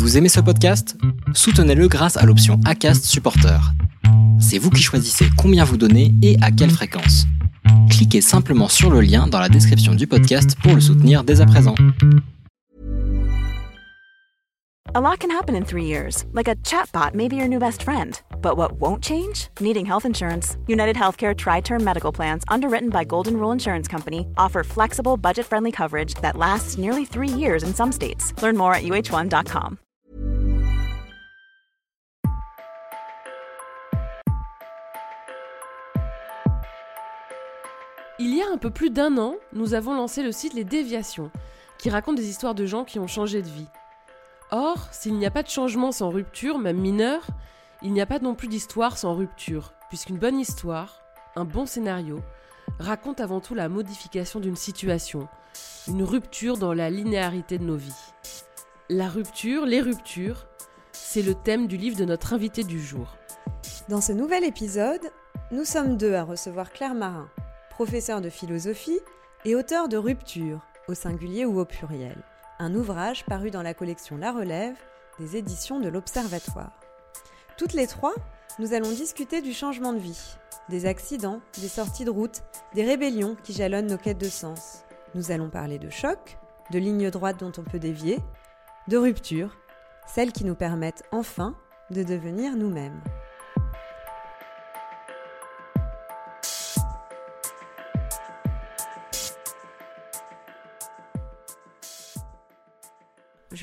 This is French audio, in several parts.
Vous aimez ce podcast? Soutenez-le grâce à l'option ACAST Supporter. C'est vous qui choisissez combien vous donnez et à quelle fréquence. Cliquez simplement sur le lien dans la description du podcast pour le soutenir dès à présent. A lot can happen in three years, like a chatbot may be your new best friend. But what won't change? Needing health insurance. United Healthcare Tri Term Medical Plans, underwritten by Golden Rule Insurance Company, offer flexible, budget friendly coverage that lasts nearly three years in some states. Learn more at uh1.com. Il y a un peu plus d'un an, nous avons lancé le site Les Déviations, qui raconte des histoires de gens qui ont changé de vie. Or, s'il n'y a pas de changement sans rupture, même mineure, il n'y a pas non plus d'histoire sans rupture, puisqu'une bonne histoire, un bon scénario, raconte avant tout la modification d'une situation, une rupture dans la linéarité de nos vies. La rupture, les ruptures, c'est le thème du livre de notre invité du jour. Dans ce nouvel épisode, nous sommes deux à recevoir Claire Marin, professeure de philosophie et auteur de Rupture, au singulier ou au pluriel, un ouvrage paru dans la collection La Relève des éditions de l'Observatoire. Toutes les trois, nous allons discuter du changement de vie, des accidents, des sorties de route, des rébellions qui jalonnent nos quêtes de sens. Nous allons parler de choc, de lignes droites dont on peut dévier, de rupture, celles qui nous permettent enfin de devenir nous-mêmes.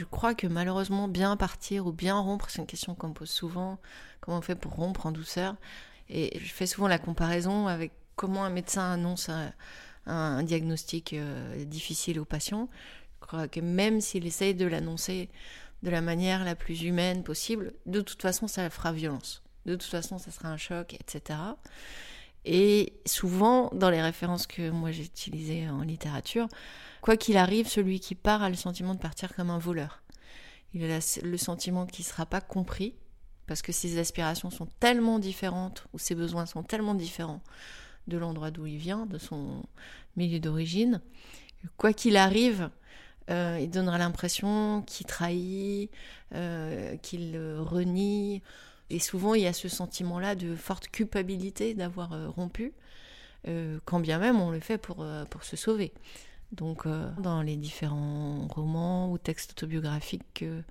Crois que malheureusement, bien partir ou bien rompre, c'est une question qu'on me pose souvent. Comment on fait pour rompre en douceur? Et je fais souvent la comparaison avec comment un médecin annonce un, diagnostic euh, difficile au patient. Je crois que même s'il essaye de l'annoncer de la manière la plus humaine possible, de toute façon, ça fera violence. De toute façon, ça sera un choc, etc. Et souvent, dans les références que moi j'ai utilisées en littérature, quoi qu'il arrive, celui qui part a le sentiment de partir comme un voleur. Il a le sentiment qu'il ne sera pas compris, parce que ses aspirations sont tellement différentes, ou ses besoins sont tellement différents de l'endroit d'où il vient, de son milieu d'origine. Quoi qu'il arrive, euh, il donnera l'impression qu'il trahit, euh, qu'il renie, et souvent, il y a ce sentiment-là de forte culpabilité d'avoir euh, rompu, euh, quand bien même on le fait pour, euh, pour se sauver. Donc, dans les différents romans ou textes autobiographiques que,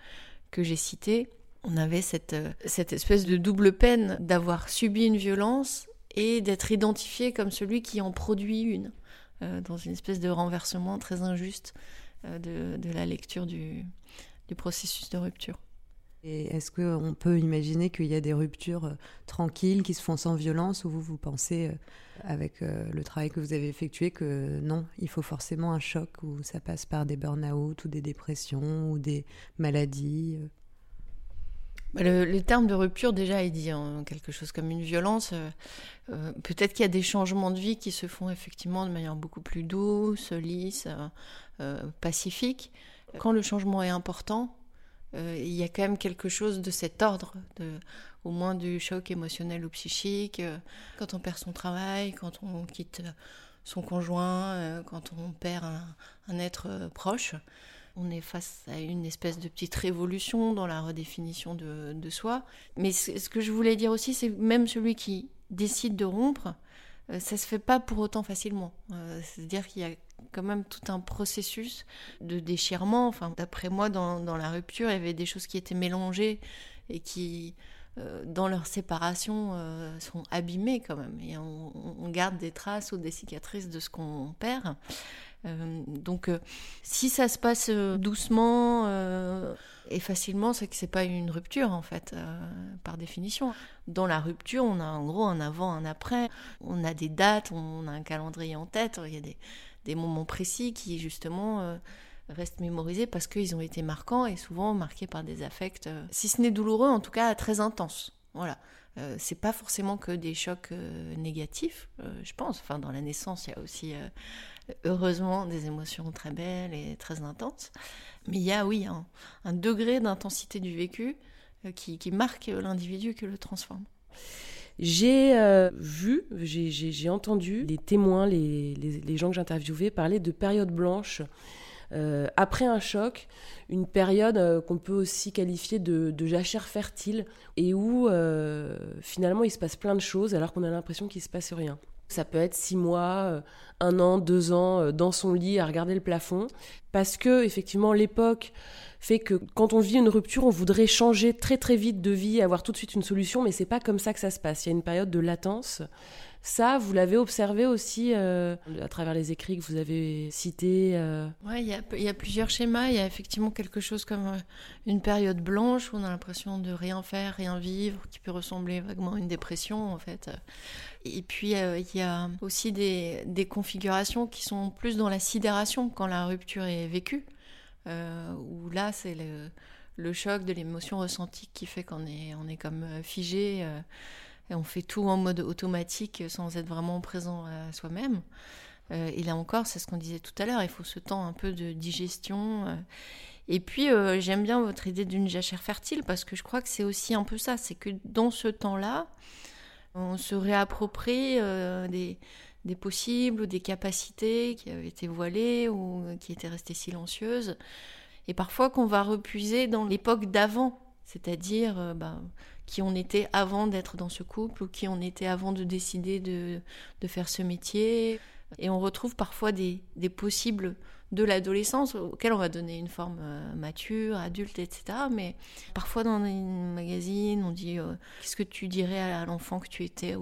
que j'ai cités, on avait cette, cette espèce de double peine d'avoir subi une violence et d'être identifié comme celui qui en produit une, dans une espèce de renversement très injuste de, de, la lecture du, du processus de rupture. Est-ce qu'on peut imaginer qu'il y a des ruptures euh, tranquilles qui se font sans violence ou vous, vous pensez, euh, avec euh, le travail que vous avez effectué, que non, il faut forcément un choc ou ça passe par des burn-out ou des dépressions ou des maladies bah, le, terme de rupture, déjà, il dit hein, quelque chose comme une violence. Peut-être qu'il y a des changements de vie qui se font effectivement de manière beaucoup plus douce, lisse, pacifique. Quand le changement est important, il y a quand même quelque chose de cet ordre, au moins du choc émotionnel ou psychique, euh, quand on perd son travail, quand on quitte son conjoint, euh, quand on perd un, être proche. On est face à une espèce de petite révolution dans la redéfinition de, de soi. Mais ce que je voulais dire aussi, c'est même celui qui décide de rompre, ça se fait pas pour autant facilement. C'est-à-dire qu'il y a quand même tout un processus de déchirement. Enfin, d'après moi, dans, la rupture, il y avait des choses qui étaient mélangées et qui, euh, dans leur séparation, euh, sont abîmées quand même. Et on, garde des traces ou des cicatrices de ce qu'on perd. Euh, donc, si ça se passe doucement et facilement, c'est que c'est pas une rupture en fait, par définition. Dans la rupture, on a en gros un avant, un après. On a des dates, on a un calendrier en tête. Il y a des, moments précis qui justement euh, restent mémorisés parce qu'ils ont été marquants et souvent marqués par des affects, euh, si ce n'est douloureux, en tout cas très intenses. Voilà. Euh, c'est pas forcément que des chocs négatifs, je pense. Enfin, dans la naissance, il y a aussi heureusement des émotions très belles et très intenses. Mais il y a, oui, un, degré d'intensité du vécu qui, qui marque l'individu qui le transforme. J'ai euh, vu, j'ai entendu les témoins, les, gens que j'interviewais parler de période blanche euh, après un choc, une période euh, qu'on peut aussi qualifier de, jachère fertile et où euh, finalement il se passe plein de choses alors qu'on a l'impression qu'il se passe rien. Ça peut être six mois, un an, deux ans dans son lit à regarder le plafond, parce que effectivement l'époque fait que quand on vit une rupture, on voudrait changer très très vite de vie, avoir tout de suite une solution, mais c'est pas comme ça que ça se passe. Il y a une période de latence ça, vous l'avez observé aussi euh, à travers les écrits que vous avez cités euh... Oui, il y, a plusieurs schémas. Il y a effectivement quelque chose comme euh, une période blanche où on a l'impression de rien faire, rien vivre, qui peut ressembler vaguement à une dépression en fait. Et puis euh, il y a aussi des, configurations qui sont plus dans la sidération quand la rupture est vécue, où là c'est le, choc de l'émotion ressentie qui fait qu'on est, on est comme figé on fait tout en mode automatique sans être vraiment présent à soi-même. Euh, et là encore, c'est ce qu'on disait tout à l'heure, il faut ce temps un peu de digestion. Euh. Et puis, euh, j'aime bien votre idée d'une jachère fertile parce que je crois que c'est aussi un peu ça, c'est que dans ce temps-là, on se réapproprie des, possibles ou des capacités qui avaient été voilées ou qui étaient restées silencieuses. Et parfois qu'on va repuiser dans l'époque d'avant, c'est-à-dire bah, qui on était avant d'être dans ce couple ou qui on était avant de décider de, de faire ce métier. Et on retrouve parfois des, des possibles de l'adolescence auquel on va donner une forme euh, mature, adulte, etc. Mais parfois dans les magazines, on dit euh, qu'est-ce que tu dirais à l'enfant que tu étais?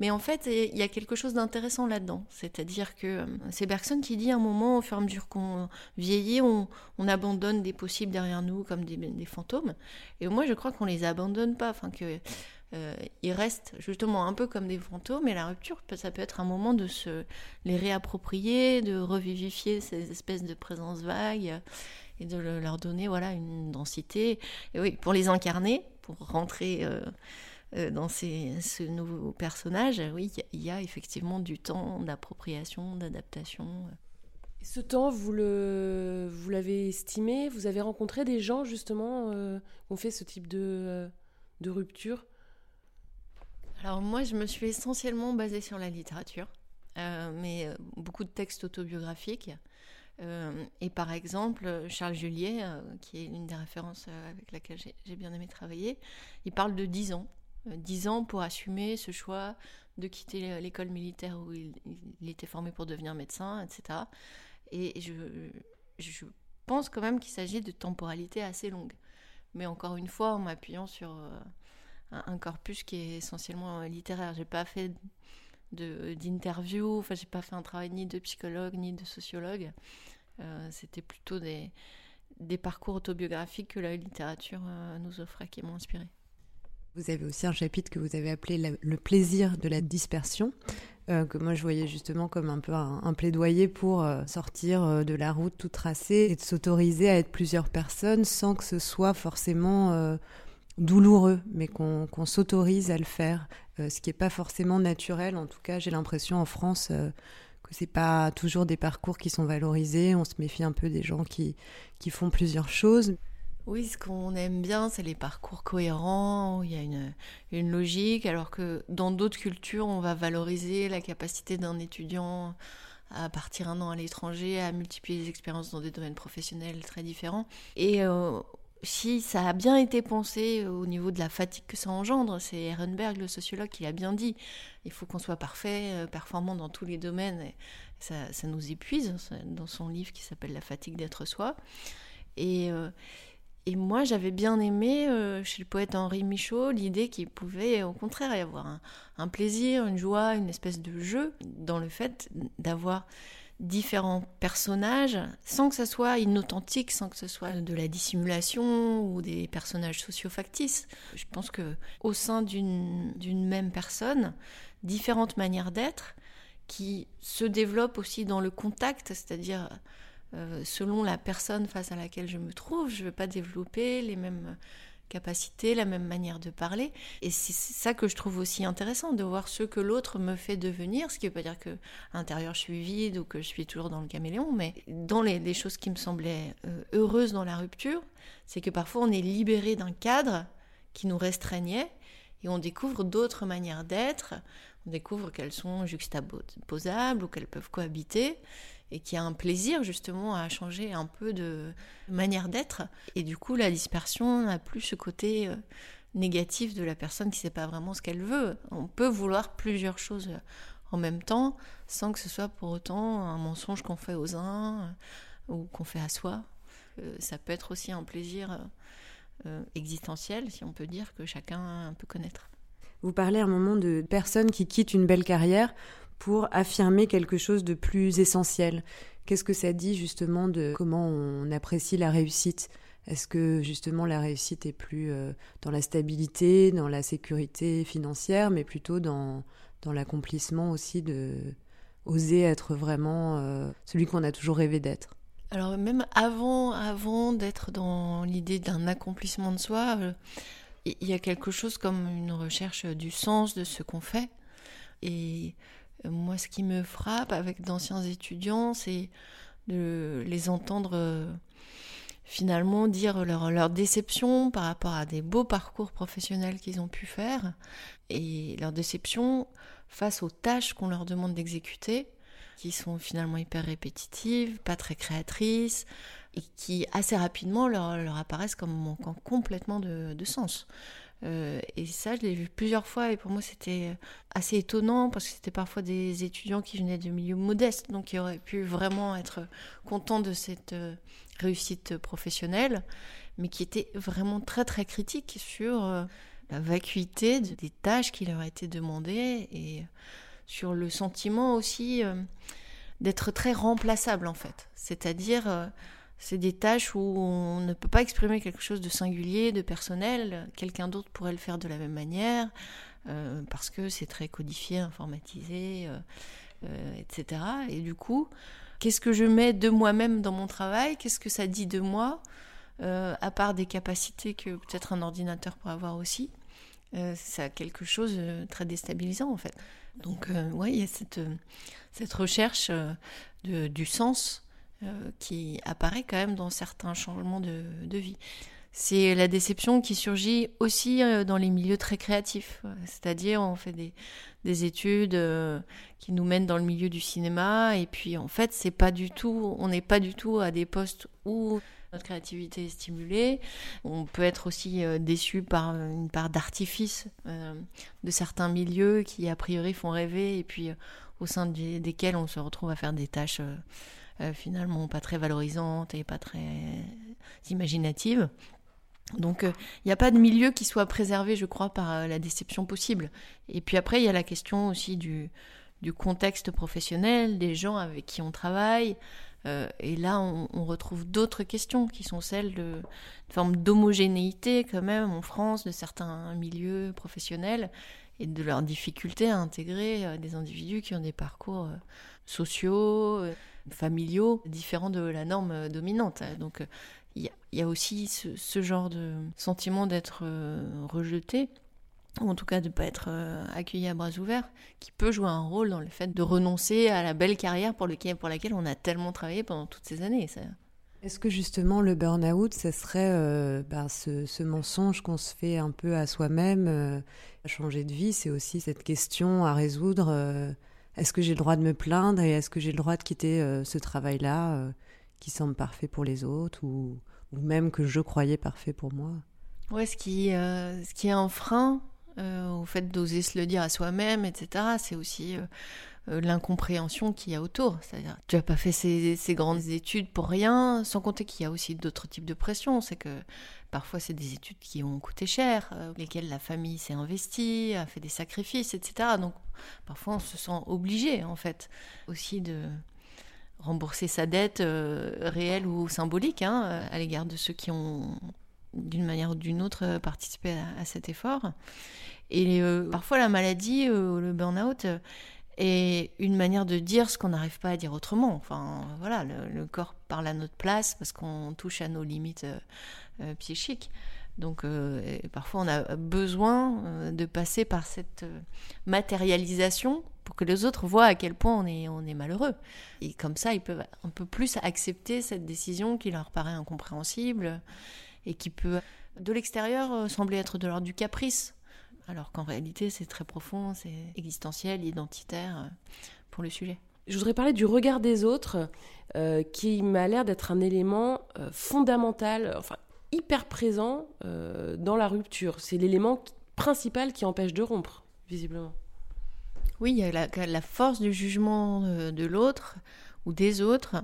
Mais en fait, il y a quelque chose d'intéressant là-dedans. C'est-à-dire que euh, c'est Bergson qui dit à un moment, au fur et à mesure qu'on vieillit, on, on, abandonne des possibles derrière nous comme des, des fantômes. Et moi, je crois qu'on les abandonne pas. Enfin, que euh, ils restent justement un peu comme des fantômes et la rupture, ça peut être un moment de se les réapproprier, de revivifier ces espèces de présences vagues et de leur donner voilà une densité. Et oui, pour les incarner, pour rentrer euh, euh, dans ces, ce nouveau personnage, oui, il y, a effectivement du temps d'appropriation, d'adaptation. Ce temps, vous l'avez estimé? Vous avez rencontré des gens justement qui ont fait ce type de rupture? Alors moi, je me suis essentiellement basée sur la littérature, euh, mais euh, beaucoup de textes autobiographiques. Euh, et par exemple, Charles Juliet, qui est l'une des références avec laquelle j'ai bien aimé travailler, il parle de 10 ans. 10 ans pour assumer ce choix de quitter l'école militaire où il, était formé pour devenir médecin, etc. Et je, je pense quand même qu'il s'agit de temporalité assez longue. Mais encore une fois, en m'appuyant sur un, corpus qui est essentiellement euh, littéraire. J'ai pas fait d'interview, enfin j'ai pas fait un travail ni de psychologue ni de sociologue. Euh, c'était plutôt des, des parcours autobiographiques que la littérature euh, nous offrait qui m'ont inspiré. Vous avez aussi un chapitre que vous avez appelé le plaisir de la dispersion, que moi je voyais justement comme un peu un, plaidoyer pour sortir de la route tout tracée et de s'autoriser à être plusieurs personnes sans que ce soit forcément douloureux, mais qu'on s'autorise à le faire, euh, ce qui n'est pas forcément naturel. En tout cas, j'ai l'impression en France euh, que c'est pas toujours des parcours qui sont valorisés. On se méfie un peu des gens qui, qui font plusieurs choses. Oui, ce qu'on aime bien, c'est les parcours cohérents, où il y a une, une logique, alors que dans d'autres cultures, on va valoriser la capacité d'un étudiant à partir un an à l'étranger, à multiplier les expériences dans des domaines professionnels très différents. Et euh, si ça a bien été pensé au niveau de la fatigue que ça engendre, c'est Ehrenberg, le sociologue, qui l'a bien dit. Il faut qu'on soit parfait, euh, performant dans tous les domaines. ça, nous épuise dans son livre qui s'appelle La fatigue d'être soi. Et, euh, moi, j'avais bien aimé euh, chez le poète Henri Michaud l'idée qu'il pouvait au contraire y avoir un plaisir, une joie, une espèce de jeu dans le fait d'avoir différents personnages sans que ce soit inauthentique, sans que ce soit de la dissimulation ou des personnages sociofactices. Je pense que au sein d'une même personne, différentes manières d'être qui se développent aussi dans le contact, c'est-à-dire euh, selon la personne face à laquelle je me trouve, je ne vais pas développer les mêmes la même manière de parler. Et c'est ça que je trouve aussi intéressant, de voir ce que l'autre me fait devenir, ce qui ne veut pas dire que à l'intérieur je suis vide ou que je suis toujours dans le caméléon, mais dans les, choses qui me semblaient euh, heureuses dans la rupture, c'est que parfois on est libéré d'un cadre qui nous restreignait et on découvre d'autres manières d'être, on découvre qu'elles sont juxtaposables ou qu'elles peuvent cohabiter. Et qui a un plaisir justement à changer un peu de manière d'être. Et du coup, la dispersion n'a plus ce côté euh, négatif de la personne qui ne sait pas vraiment ce qu'elle veut. On peut vouloir plusieurs choses en même temps sans que ce soit pour autant un mensonge qu'on fait aux uns euh, ou qu'on fait à soi. Euh, ça peut être aussi un plaisir existentiel, si on peut dire, que chacun peut connaître. Vous parlez à un moment de personnes qui quittent une belle carrière pour affirmer quelque chose de plus essentiel. Qu'est-ce que ça dit justement de comment on apprécie la réussite? Est-ce que justement la réussite est plus euh, dans la stabilité, dans la sécurité financière, mais plutôt dans, dans l'accomplissement aussi de oser être vraiment euh, celui qu'on a toujours rêvé d'être? Alors même avant, avant d'être dans l'idée d'un accomplissement de soi, euh, il y a quelque chose comme une recherche du sens de ce qu'on fait. Et moi, ce qui me frappe avec d'anciens étudiants, c'est de les entendre euh, finalement dire leur, déception par rapport à des beaux parcours professionnels qu'ils ont pu faire et leur déception face aux tâches qu'on leur demande d'exécuter, qui sont finalement hyper répétitives, pas très créatrices et qui assez rapidement leur, apparaissent comme manquant complètement de sens. Euh, et ça, je l'ai vu plusieurs fois et pour moi c'était assez étonnant parce que c'était parfois des étudiants qui venaient de milieux modestes, donc qui auraient pu vraiment être contents de cette euh, réussite professionnelle, mais qui étaient vraiment très très critiques sur euh, la vacuité des tâches qui leur étaient demandées et sur le sentiment aussi d'être très remplaçable en fait. C'est-à-dire c'est des tâches où on ne peut pas exprimer quelque chose de singulier, de personnel. Quelqu'un d'autre pourrait le faire de la même manière, euh, parce que c'est très codifié, informatisé, euh, euh, etc. Et du coup, qu'est-ce que je mets de moi-même dans mon travail? Qu'est-ce que ça dit de moi À part des capacités que peut-être un ordinateur pourrait avoir aussi, ça a quelque chose de très déstabilisant en fait. Donc, oui, il y a cette, recherche du sens qui apparaît quand même dans certains changements de, vie. C'est la déception qui surgit aussi euh, dans les milieux très créatifs, c'est-à-dire on fait des, études euh, qui nous mènent dans le milieu du cinéma et puis en fait c'est pas du tout, on n'est pas du tout à des postes où notre créativité est stimulée. On peut être aussi déçu par une part d'artifice de certains milieux qui a priori font rêver et puis au sein desquels on se retrouve à faire des tâches euh, finalement pas très valorisante et pas très imaginative. Donc euh, il n'y a pas de milieu qui soit préservé, je crois, par euh, la déception possible. Et puis après, il y a la question aussi du, du contexte professionnel, des gens avec qui on travaille. et là, on, retrouve d'autres questions qui sont celles de forme d'homogénéité quand même en France de certains milieux professionnels et de leur difficulté à intégrer des individus qui ont des parcours sociaux familiaux différents de la norme dominante. Donc il y, a aussi ce, genre de sentiment d'être euh, rejeté ou en tout cas de ne pas être euh, accueilli à bras ouverts, qui peut jouer un rôle dans le fait de renoncer à la belle carrière pour, pour laquelle on a tellement travaillé pendant toutes ces années. Est-ce que justement le burn-out, ce serait euh, bah, ce, mensonge qu'on se fait un peu à soi-même Changer de vie, c'est aussi cette question à résoudre est-ce que j'ai le droit de me plaindre et est-ce que j'ai le droit de quitter euh, ce travail-là euh, qui semble parfait pour les autres ou, même que je croyais parfait pour moi? Ouais, ce qui, euh, ce qui est un frein au fait d'oser se le dire à soi-même, etc., c'est aussi l'incompréhension qu'il y a autour. C'est-à-dire, tu n'as pas fait ces, grandes études pour rien, sans compter qu'il y a aussi d'autres types de pression. C'est que Parfois, c'est des études qui ont coûté cher, euh, lesquelles la famille s'est investie, a fait des sacrifices, etc. Donc, parfois, on se sent obligé, en fait, aussi de rembourser sa dette euh, réelle ou symbolique hein, à l'égard de ceux qui ont, d'une manière ou d'une autre, participé à, cet effort. Et euh, parfois, la maladie, le burn-out, est une manière de dire ce qu'on n'arrive pas à dire autrement. Enfin, voilà, le, corps parle à notre place parce qu'on touche à nos limites euh, psychique. Donc euh, parfois on a besoin euh, de passer par cette matérialisation pour que les autres voient à quel point on est, on est malheureux. Et comme ça, ils peuvent un peu plus accepter cette décision qui leur paraît incompréhensible et qui peut, de l'extérieur, sembler être de l'ordre du caprice, alors qu'en réalité c'est très profond, c'est existentiel, identitaire pour le sujet. Je voudrais parler du regard des autres, euh, qui m'a l'air d'être un élément euh, fondamental, enfin hyper présent euh, dans la rupture. C'est l'élément principal qui empêche de rompre, visiblement. Oui, il y a la, la force du jugement de l'autre ou des autres,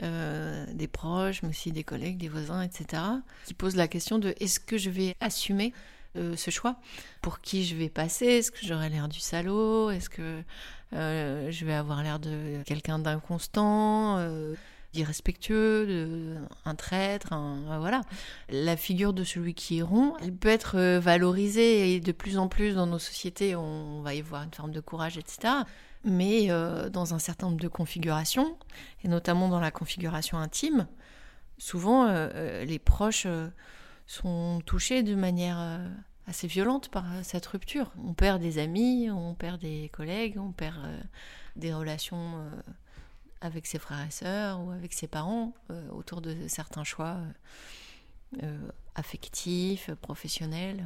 des proches, mais aussi des collègues, des voisins, etc., qui pose la question de est-ce que je vais assumer ce choix Pour qui je vais passer? Est-ce que j'aurai l'air du salaud? Est-ce que euh, je vais avoir l'air de quelqu'un d'inconstant, euh, d'irrespectueux, de, un traître, voilà. La figure de celui qui est rond, elle peut être euh, valorisée et de plus en plus dans nos sociétés, on, va y voir une forme de courage, etc. Mais dans un certain nombre de configurations, et notamment dans la configuration intime, souvent les proches sont touchés de manière assez violente par euh, cette rupture. On perd des amis, on perd des collègues, on perd euh, des relations euh, avec ses frères et sœurs ou avec ses parents autour de certains choix affectifs, professionnels,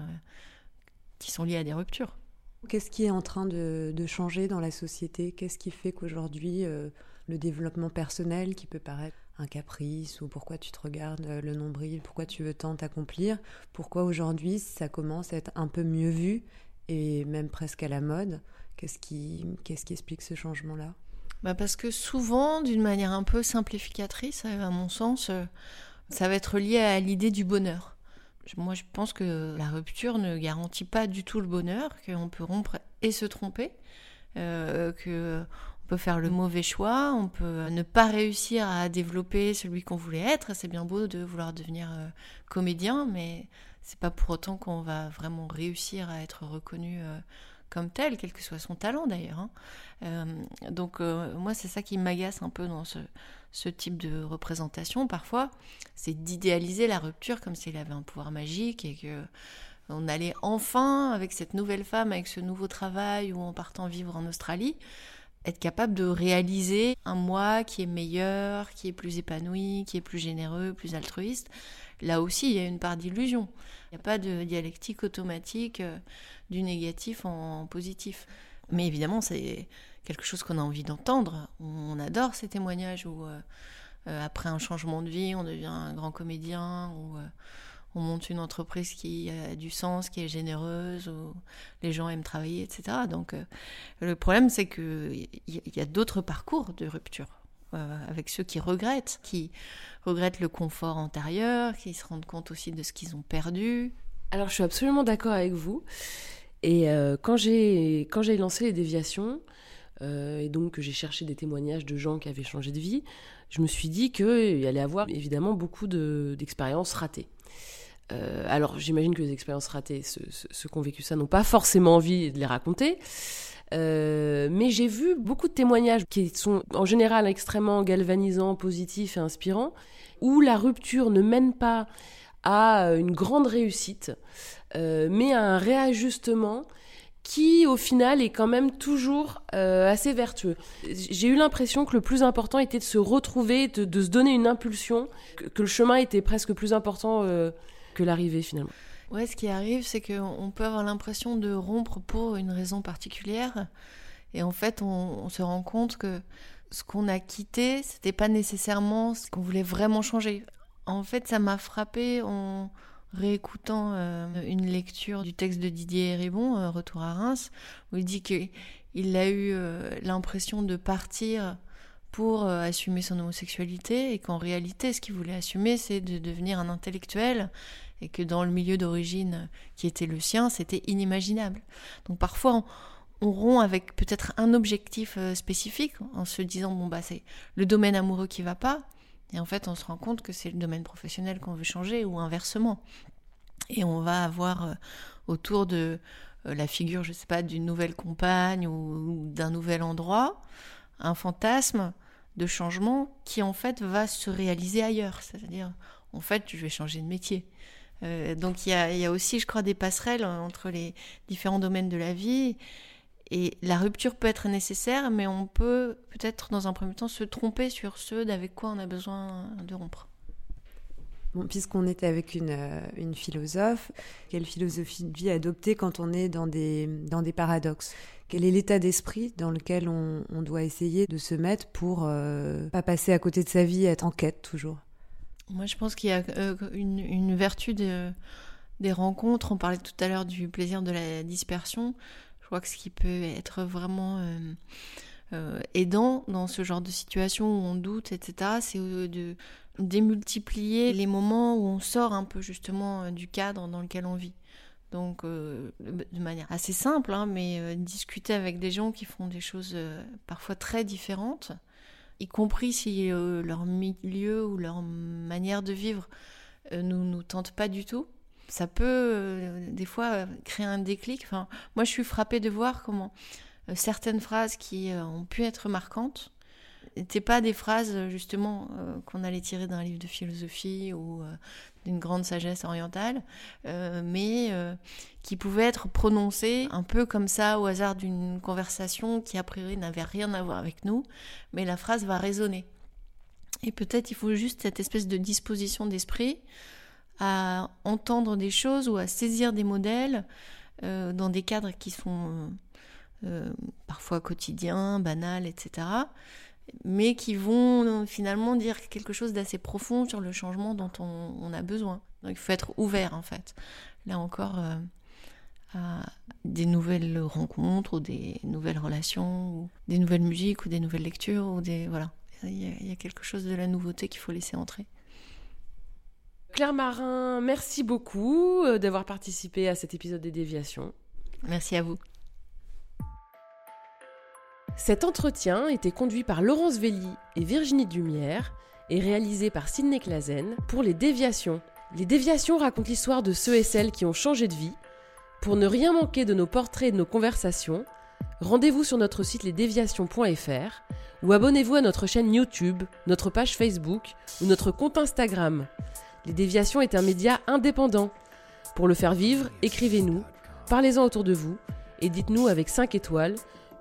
qui sont liés à des ruptures. Qu'est-ce qui est en train de changer dans la société? Qu'est-ce qui fait qu'aujourd'hui le développement personnel qui peut paraître un caprice ou pourquoi tu te regardes euh, le nombril, pourquoi tu veux tant t'accomplir, pourquoi aujourd'hui ça commence à être un peu mieux vu et même presque à la mode. Qu'est-ce qui, qu'est-ce qui explique ce changement-là? Bah Parce que souvent, d'une manière un peu simplificatrice, à mon sens, euh, ça va être lié à l'idée du bonheur. Moi, je pense que la rupture ne garantit pas du tout le bonheur, qu'on peut rompre et se tromper, euh, que peut faire le mauvais choix, on peut ne pas réussir à développer celui qu'on voulait être. C'est bien beau de vouloir devenir euh, comédien, mais c'est pas pour autant qu'on va vraiment réussir à être reconnu euh, comme tel, quel que soit son talent d'ailleurs. Hein. Euh, donc moi c'est ça qui m'agace un peu dans ce, ce, type de représentation parfois, c'est d'idéaliser la rupture comme s'il avait un pouvoir magique et que on allait enfin avec cette nouvelle femme, avec ce nouveau travail ou en partant vivre en Australie, être capable de réaliser un moi qui est meilleur, qui est plus épanoui, qui est plus généreux, plus altruiste. Là aussi, il y a une part d'illusion. Il n'y a pas de dialectique automatique euh, du négatif en positif. Mais évidemment, c'est quelque chose qu'on a envie d'entendre. On adore ces témoignages où, euh, euh, après un changement de vie, on devient un grand comédien, ou on monte une entreprise qui a du sens, qui est généreuse, où les gens aiment travailler, etc. Donc euh, le problème, c'est qu'il y a d'autres parcours de rupture. Euh, avec ceux qui regrettent, qui regrettent le confort antérieur, qui se rendent compte aussi de ce qu'ils ont perdu. Alors je suis absolument d'accord avec vous. Et euh, quand j'ai quand j'ai lancé les déviations, et donc que j'ai cherché des témoignages de gens qui avaient changé de vie, je me suis dit qu'il y allait avoir évidemment beaucoup d'expériences ratées. Euh, alors j'imagine que les expériences ratées, ceux, qui ont vécu ça, n'ont pas forcément envie de les raconter. Euh, mais j'ai vu beaucoup de témoignages qui sont en général extrêmement galvanisants, positifs et inspirants, où la rupture ne mène pas à une grande réussite, euh, mais à un réajustement qui au final est quand même toujours assez vertueux. J'ai eu l'impression que le plus important était de se retrouver, de, se donner une impulsion, que, le chemin était presque plus important l'arrivée finalement. Ouais, ce qui arrive, c'est qu'on peut avoir l'impression de rompre pour une raison particulière. Et en fait, on, se rend compte que ce qu'on a quitté, c'était pas nécessairement ce qu'on voulait vraiment changer. En fait, ça m'a frappé en réécoutant euh, une lecture du texte de Didier Ribon, euh, Retour à Reims, où il dit qu'il a eu euh, l'impression de partir pour assumer son homosexualité et qu'en réalité, ce qu'il voulait assumer, c'est de devenir un intellectuel et que dans le milieu d'origine qui était le sien, c'était inimaginable. Donc parfois, on, rompt avec peut-être un objectif euh, spécifique en se disant bon bah c'est le domaine amoureux qui va pas, et en fait on se rend compte que c'est le domaine professionnel qu'on veut changer ou inversement. Et on va avoir euh, autour de euh, la figure, je sais pas, d'une nouvelle compagne ou d'un nouvel endroit, un fantasme de changement qui en fait va se réaliser ailleurs. C'est-à-dire, en fait, je vais changer de métier. Euh, donc il y, a, aussi, je crois, des passerelles entre les différents domaines de la vie. Et la rupture peut être nécessaire, mais on peut peut-être dans un premier temps se tromper sur ce avec quoi on a besoin de rompre. Puisqu'on était avec une, euh, une, philosophe, quelle philosophie de vie adopter quand on est dans des, dans des paradoxes? Quel est l'état d'esprit dans lequel on, doit essayer de se mettre pour euh, pas passer à côté de sa vie, être en quête toujours? Moi, je pense qu'il y a euh, une, vertu des rencontres. On parlait tout à l'heure du plaisir de la dispersion. Je crois que ce qui peut être vraiment euh, aidant dans ce genre de situation où on doute, etc., c'est de démultiplier les moments où on sort un peu justement du cadre dans lequel on vit. Donc, euh, de manière assez simple, hein, mais euh, discuter avec des gens qui font des choses euh, parfois très différentes, y compris si leur milieu ou leur manière de vivre ne nous, nous tente pas du tout, ça peut des fois créer un déclic. Enfin, moi, je suis frappée de voir comment certaines phrases qui ont pu être marquantes n'étaient pas des phrases justement qu'on allait tirer d'un livre de philosophie ou d'une grande sagesse orientale, euh, mais euh, qui pouvait être prononcée un peu comme ça au hasard d'une conversation qui a priori n'avait rien à voir avec nous, mais la phrase va résonner. Et peut-être il faut juste cette espèce de disposition d'esprit à entendre des choses ou à saisir des modèles euh, dans des cadres qui sont parfois quotidiens, banals, etc mais qui vont euh, finalement dire quelque chose d'assez profond sur le changement dont on, a besoin. Donc il faut être ouvert en fait. Là encore, euh, à des nouvelles rencontres ou des nouvelles relations, ou des nouvelles musiques ou des nouvelles lectures ou des voilà. Il y a, quelque chose de la nouveauté qu'il faut laisser entrer. Claire Marin, merci beaucoup euh, d'avoir participé à cet épisode des déviations. Merci à vous. Cet entretien était conduit par Laurence Velli et Virginie Dumière et réalisé par Sidney Clazen pour Les Déviations. Les Déviations racontent l'histoire de ceux et celles qui ont changé de vie. Pour ne rien manquer de nos portraits et de nos conversations, rendez-vous sur notre site lesdéviations.fr ou abonnez-vous à notre chaîne YouTube, notre page Facebook ou notre compte Instagram. Les Déviations est un média indépendant. Pour le faire vivre, écrivez-nous, parlez-en autour de vous et dites-nous avec 5 étoiles